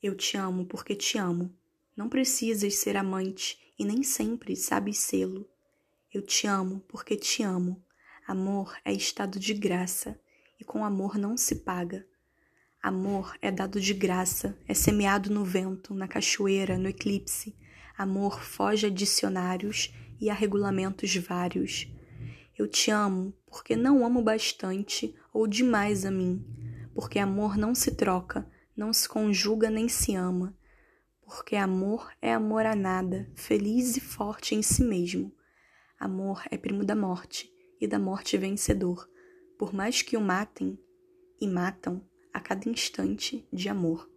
Eu te amo porque te amo. Não precisas ser amante e nem sempre sabes sê-lo. Eu te amo porque te amo. Amor é estado de graça e com amor não se paga. Amor é dado de graça, é semeado no vento, na cachoeira, no eclipse. Amor foge a dicionários e a regulamentos vários. Eu te amo porque não amo bastante ou demais a mim, porque amor não se troca, não se conjuga nem se ama, porque amor é amor a nada, feliz e forte em si mesmo. Amor é primo da morte e da morte vencedor, por mais que o matem e matam a cada instante de amor.